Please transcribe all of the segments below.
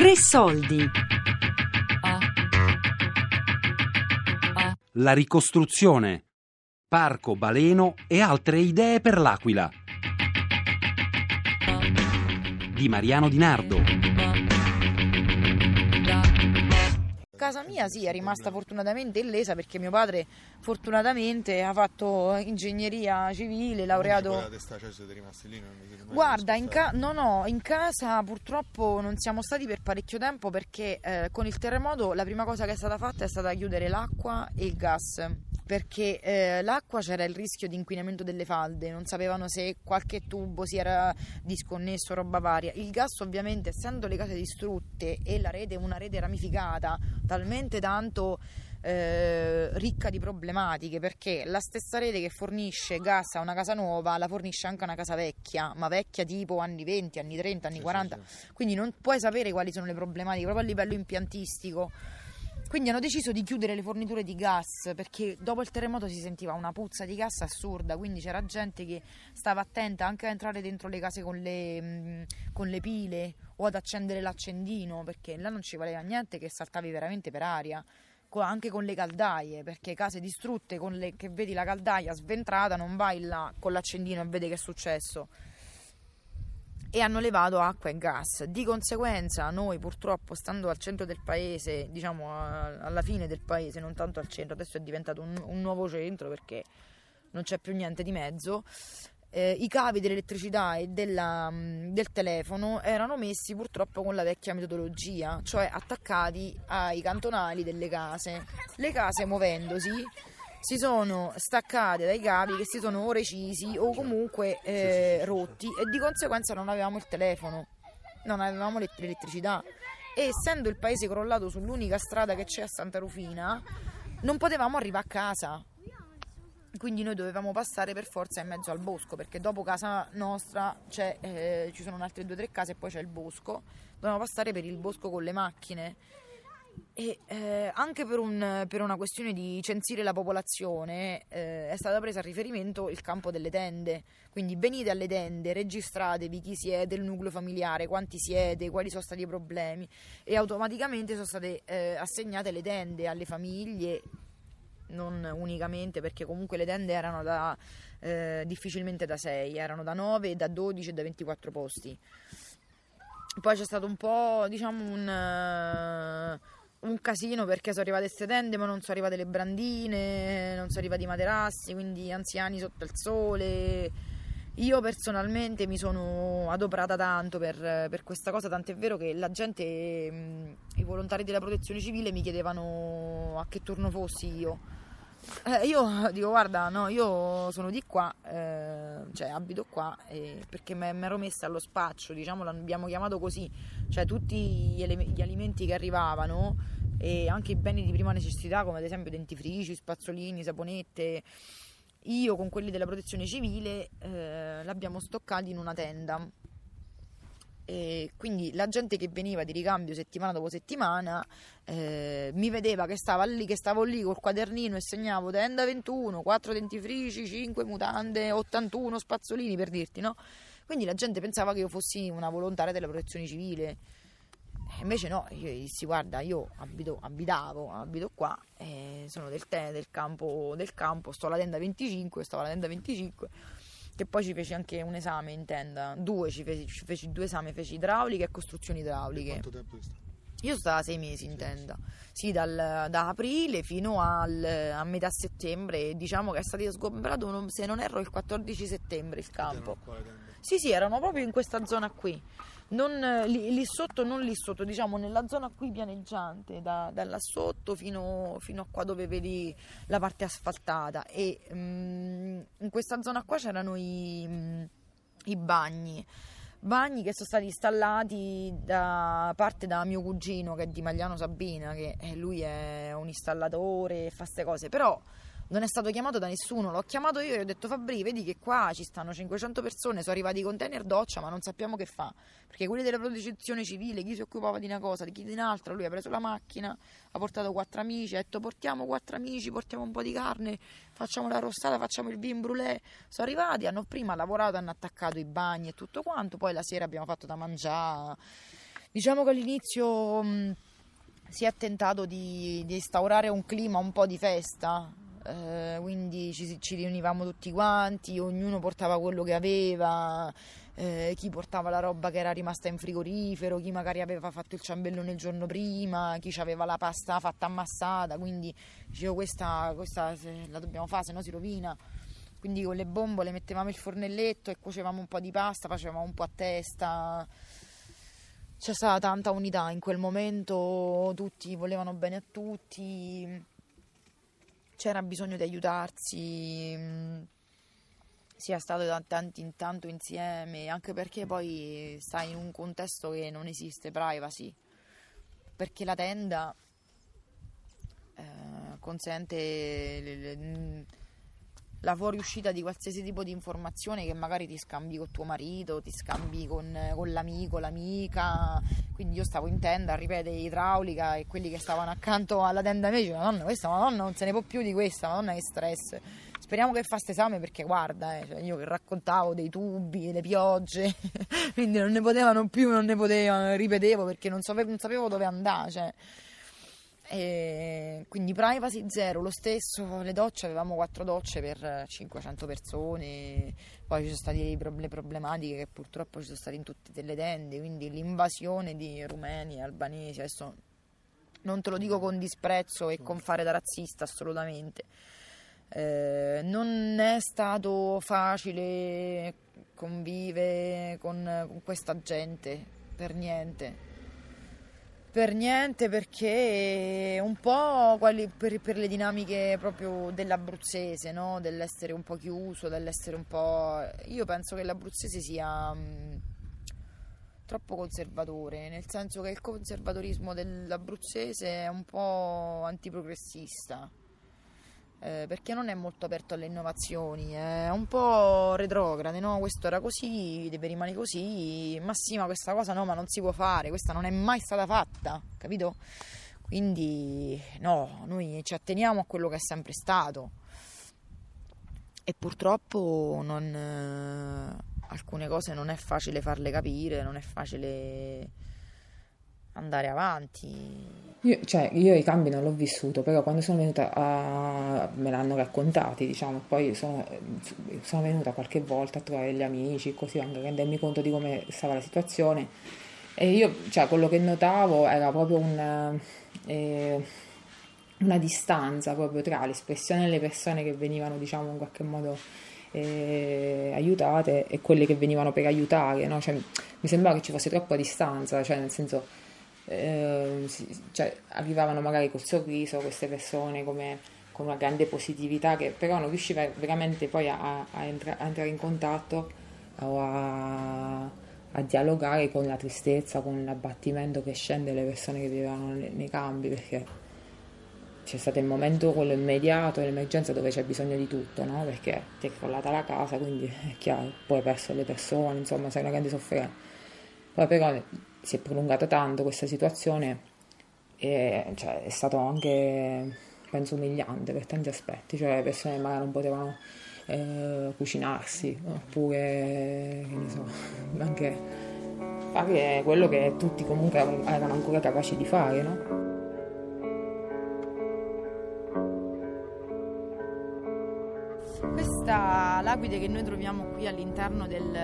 Tre soldi. La ricostruzione. Parco Baleno e altre idee per l'Aquila. Di Mariano Di Nardo. Casa mia sì, è rimasta fortunatamente illesa perché mio padre fortunatamente ha fatto ingegneria civile, laureato... Guarda, in, ca- no, no, in casa purtroppo non siamo stati per parecchio tempo perché eh, con il terremoto la prima cosa che è stata fatta è stata chiudere l'acqua e il gas perché eh, l'acqua c'era il rischio di inquinamento delle falde, non sapevano se qualche tubo si era disconnesso, roba varia. Il gas ovviamente essendo le case distrutte e la rete una rete ramificata, talmente tanto eh, ricca di problematiche perché la stessa rete che fornisce gas a una casa nuova la fornisce anche a una casa vecchia, ma vecchia tipo anni 20, anni 30, anni sì, 40, sì, sì. quindi non puoi sapere quali sono le problematiche proprio a livello impiantistico. Quindi hanno deciso di chiudere le forniture di gas perché dopo il terremoto si sentiva una puzza di gas assurda, quindi c'era gente che stava attenta anche a entrare dentro le case con le, mm, con le pile o ad accendere l'accendino perché là non ci valeva niente che saltavi veramente per aria anche con le caldaie, perché case distrutte con le, che vedi la caldaia sventrata, non vai là con l'accendino e vedi che è successo e hanno levato acqua e gas. Di conseguenza noi purtroppo stando al centro del paese, diciamo alla fine del paese, non tanto al centro, adesso è diventato un, un nuovo centro perché non c'è più niente di mezzo, eh, i cavi dell'elettricità e della, del telefono erano messi purtroppo con la vecchia metodologia, cioè attaccati ai cantonali delle case. Le case muovendosi si sono staccate dai cavi che si sono o recisi o comunque eh, rotti. E di conseguenza non avevamo il telefono, non avevamo l'elettricità. E essendo il paese crollato sull'unica strada che c'è a Santa Rufina non potevamo arrivare a casa. Quindi noi dovevamo passare per forza in mezzo al bosco perché dopo casa nostra eh, ci sono altre due o tre case e poi c'è il bosco. Dovevamo passare per il bosco con le macchine e eh, anche per, un, per, una questione di censire la popolazione eh, è stata presa a riferimento il campo delle tende. Quindi venite alle tende, registratevi chi siete, il nucleo familiare, quanti siete, quali sono stati i problemi e automaticamente sono state eh, assegnate le tende alle famiglie, non unicamente perché comunque le tende erano da, eh, difficilmente da 6, erano da 9, da 12 e da 24 posti. Poi c'è stato un po', diciamo, un un casino perché sono arrivate queste tende ma non sono arrivate le brandine, non sono arrivati i materassi, quindi anziani sotto il sole. Io personalmente mi sono adoperata tanto per, per questa cosa, tant'è vero che la gente, i volontari della protezione civile mi chiedevano a che turno fossi io. Eh, io dico guarda no io sono di qua eh, cioè abito qua eh, perché mi ero messa allo spaccio diciamo l'abbiamo chiamato così cioè tutti gli, ele- gli alimenti che arrivavano e anche i beni di prima necessità come ad esempio dentifrici, spazzolini, saponette io con quelli della protezione civile eh, l'abbiamo stoccati in una tenda e quindi la gente che veniva di ricambio settimana dopo settimana eh, mi vedeva che, lì, che stavo lì col quadernino e segnavo tenda 21, 4 dentifrici, 5 mutande, 81 spazzolini per dirti, no? Quindi la gente pensava che io fossi una volontaria della protezione civile. Invece no, io dissi guarda, io abito, abitavo, abito qua, eh, sono del, te, del, campo, del campo, sto alla tenda 25, sto alla tenda 25 che poi ci feci anche un esame in tenda, due ci feci, ci feci due esami, feci idrauliche e costruzioni idrauliche. Quanto tempo è stato? Io stavo sei mesi in tenda, sì, dal, da aprile fino al, a metà settembre, diciamo che è stato sgombrato, se non erro, il 14 settembre il campo. Sì, sì, erano proprio in questa zona qui non, lì, lì, sotto, non lì sotto, diciamo nella zona qui pianeggiante, da, da là sotto fino, fino, a qua dove vedi la parte asfaltata. E um, in questa zona qua c'erano i, i bagni. Bagni che sono stati installati da parte da mio cugino che è di Magliano Sabina che eh, lui è un installatore e fa queste cose. Però non è stato chiamato da nessuno, l'ho chiamato io e ho detto Fabri, vedi che qua ci stanno 500 persone, sono arrivati i container doccia, ma non sappiamo che fa, perché quelli della protezione civile, chi si occupava di una cosa, di chi di un'altra, lui ha preso la macchina, ha portato quattro amici, ha detto portiamo quattro amici, portiamo un po' di carne, facciamo la rostata, facciamo il vin brûlé, sono arrivati, hanno prima lavorato, hanno attaccato i bagni e tutto quanto, poi la sera abbiamo fatto da mangiare. Diciamo che all'inizio mh, si è tentato di, di, instaurare un clima un po' di festa, eh, quindi ci, ci, riunivamo tutti quanti, ognuno portava quello che aveva, eh, chi portava la roba che era rimasta in frigorifero, chi magari aveva fatto il ciambellone il giorno prima, chi aveva la pasta fatta ammassata, quindi dicevo questa, questa la dobbiamo fare, se no si rovina. Quindi con le bombole mettevamo il fornelletto e cuocevamo un po' di pasta, facevamo un po' a testa c'è stata tanta unità in quel momento, tutti volevano bene a tutti, c'era bisogno di aiutarsi, sia stato da tanti in tanto insieme, anche perché poi stai in un contesto che non esiste privacy, perché la tenda eh, consente... Le, le, la fuoriuscita di qualsiasi tipo di informazione che magari ti scambi con tuo marito, ti scambi con, con l'amico, l'amica. Quindi io stavo in tenda a ripetere idraulica e quelli che stavano accanto alla tenda me dicevano: Madonna, questa Madonna non se ne può più di questa, Madonna che stress. Speriamo che fa esame perché guarda, eh, cioè io che raccontavo dei tubi, delle piogge, quindi non ne potevano più, non ne potevano, ripetevo perché non sapevo, non sapevo dove andare. Cioè. E quindi privacy zero, lo stesso, le docce, avevamo quattro docce per 500 persone, poi ci sono state le problematiche che purtroppo ci sono state in tutte le tende, quindi l'invasione di rumeni e albanesi, adesso non te lo dico con disprezzo e con fare da razzista assolutamente, eh, non è stato facile convivere con, con questa gente, per niente per niente perché un po' per, per, le dinamiche proprio dell'abruzzese, no? dell'essere un po' chiuso, dell'essere un po'... Io penso che l'abruzzese sia mh, mm, troppo conservatore, nel senso che il conservatorismo dell'abruzzese è un po' antiprogressista eh, perché non è molto aperto alle innovazioni, è un po' retrograde, no? Questo era così, deve rimanere così, ma sì, ma questa cosa no, ma non si può fare, questa non è mai stata fatta, capito? Quindi no, noi ci atteniamo a quello che è sempre stato e purtroppo non, eh, alcune cose non è facile farle capire, non è facile andare avanti. Io, cioè, io i cambi non l'ho vissuto, però quando sono venuta a... me l'hanno raccontati, diciamo, poi sono, sono venuta qualche volta a trovare gli amici, così anche rendermi conto di come stava la situazione. E io, cioè, quello che notavo era proprio un, eh, una distanza proprio tra l'espressione delle persone che venivano, diciamo, in qualche modo eh, aiutate e quelle che venivano per aiutare, no? cioè, mi sembrava che ci fosse troppa distanza, cioè nel senso eh, cioè, arrivavano magari col sorriso queste persone come, con una grande positività che però non riusciva veramente poi a, a, entra, a entrare in contatto o a, a, dialogare con la tristezza, con l'abbattimento che scende le persone che vivevano nei, nei cambi perché c'è stato il momento quello immediato, l'emergenza dove c'è bisogno di tutto, no? perché ti è crollata la casa, quindi è chiaro, poi hai perso le persone, insomma, sei una grande sofferenza. Poi però si è prolungata tanto questa situazione e cioè, è stato anche, penso, umiliante per tanti aspetti, cioè le persone magari non potevano eh, cucinarsi oppure, che ne so, anche fare quello che tutti comunque erano ancora capaci di fare, no? Questa lapide che noi troviamo qui all'interno del,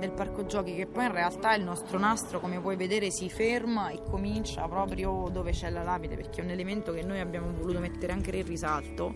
del, parco giochi, che poi in realtà il nostro nastro, come puoi vedere, si ferma e comincia proprio dove c'è la lapide, perché è un elemento che noi abbiamo voluto mettere anche in risalto.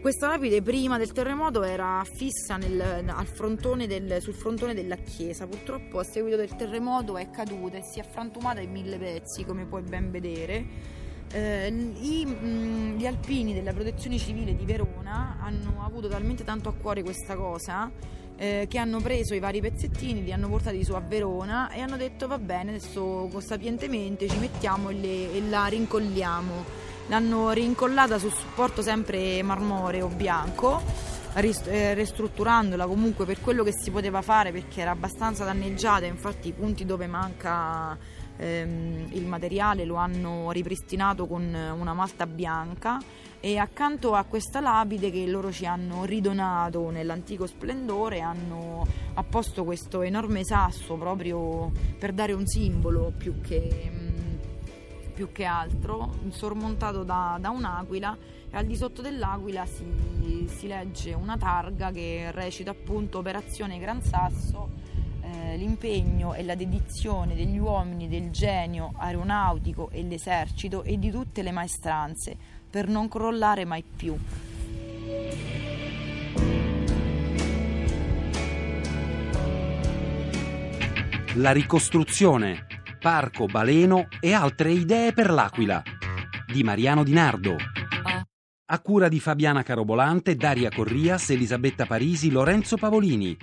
Questa lapide prima del terremoto era fissa nel, frontone del, sul frontone della chiesa, purtroppo a seguito del terremoto è caduta e si è frantumata in mille pezzi, come puoi ben vedere eh, i, mh, mm, gli alpini della protezione civile di Verona hanno avuto talmente tanto a cuore questa cosa eh, che hanno preso i vari pezzettini, li hanno portati su a Verona e hanno detto va bene, adesso sapientemente ci mettiamo e, le, e la rincolliamo. L'hanno rincollata su supporto sempre marmoreo bianco eh, ristrutturandola comunque per quello che si poteva fare perché era abbastanza danneggiata, infatti i punti dove manca ehm, il materiale lo hanno ripristinato con una malta bianca e accanto a questa lapide che loro ci hanno ridonato nell'antico splendore hanno apposto questo enorme sasso proprio per dare un simbolo più che, mm, più che altro sormontato da, da un'aquila e al di sotto dell'aquila si, si legge una targa che recita appunto Operazione Gran Sasso eh, l'impegno e la dedizione degli uomini del genio aeronautico e l'esercito e di tutte le maestranze per non crollare mai più. La ricostruzione, Parco Baleno e altre idee per l'Aquila di Mariano Di Nardo. A cura di Fabiana Carobolante, Daria Corrias, Elisabetta Parisi, Lorenzo Pavolini.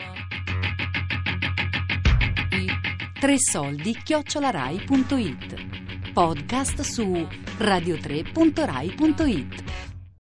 Tre soldi chiocciolarai.it Podcast su radio3.rai.it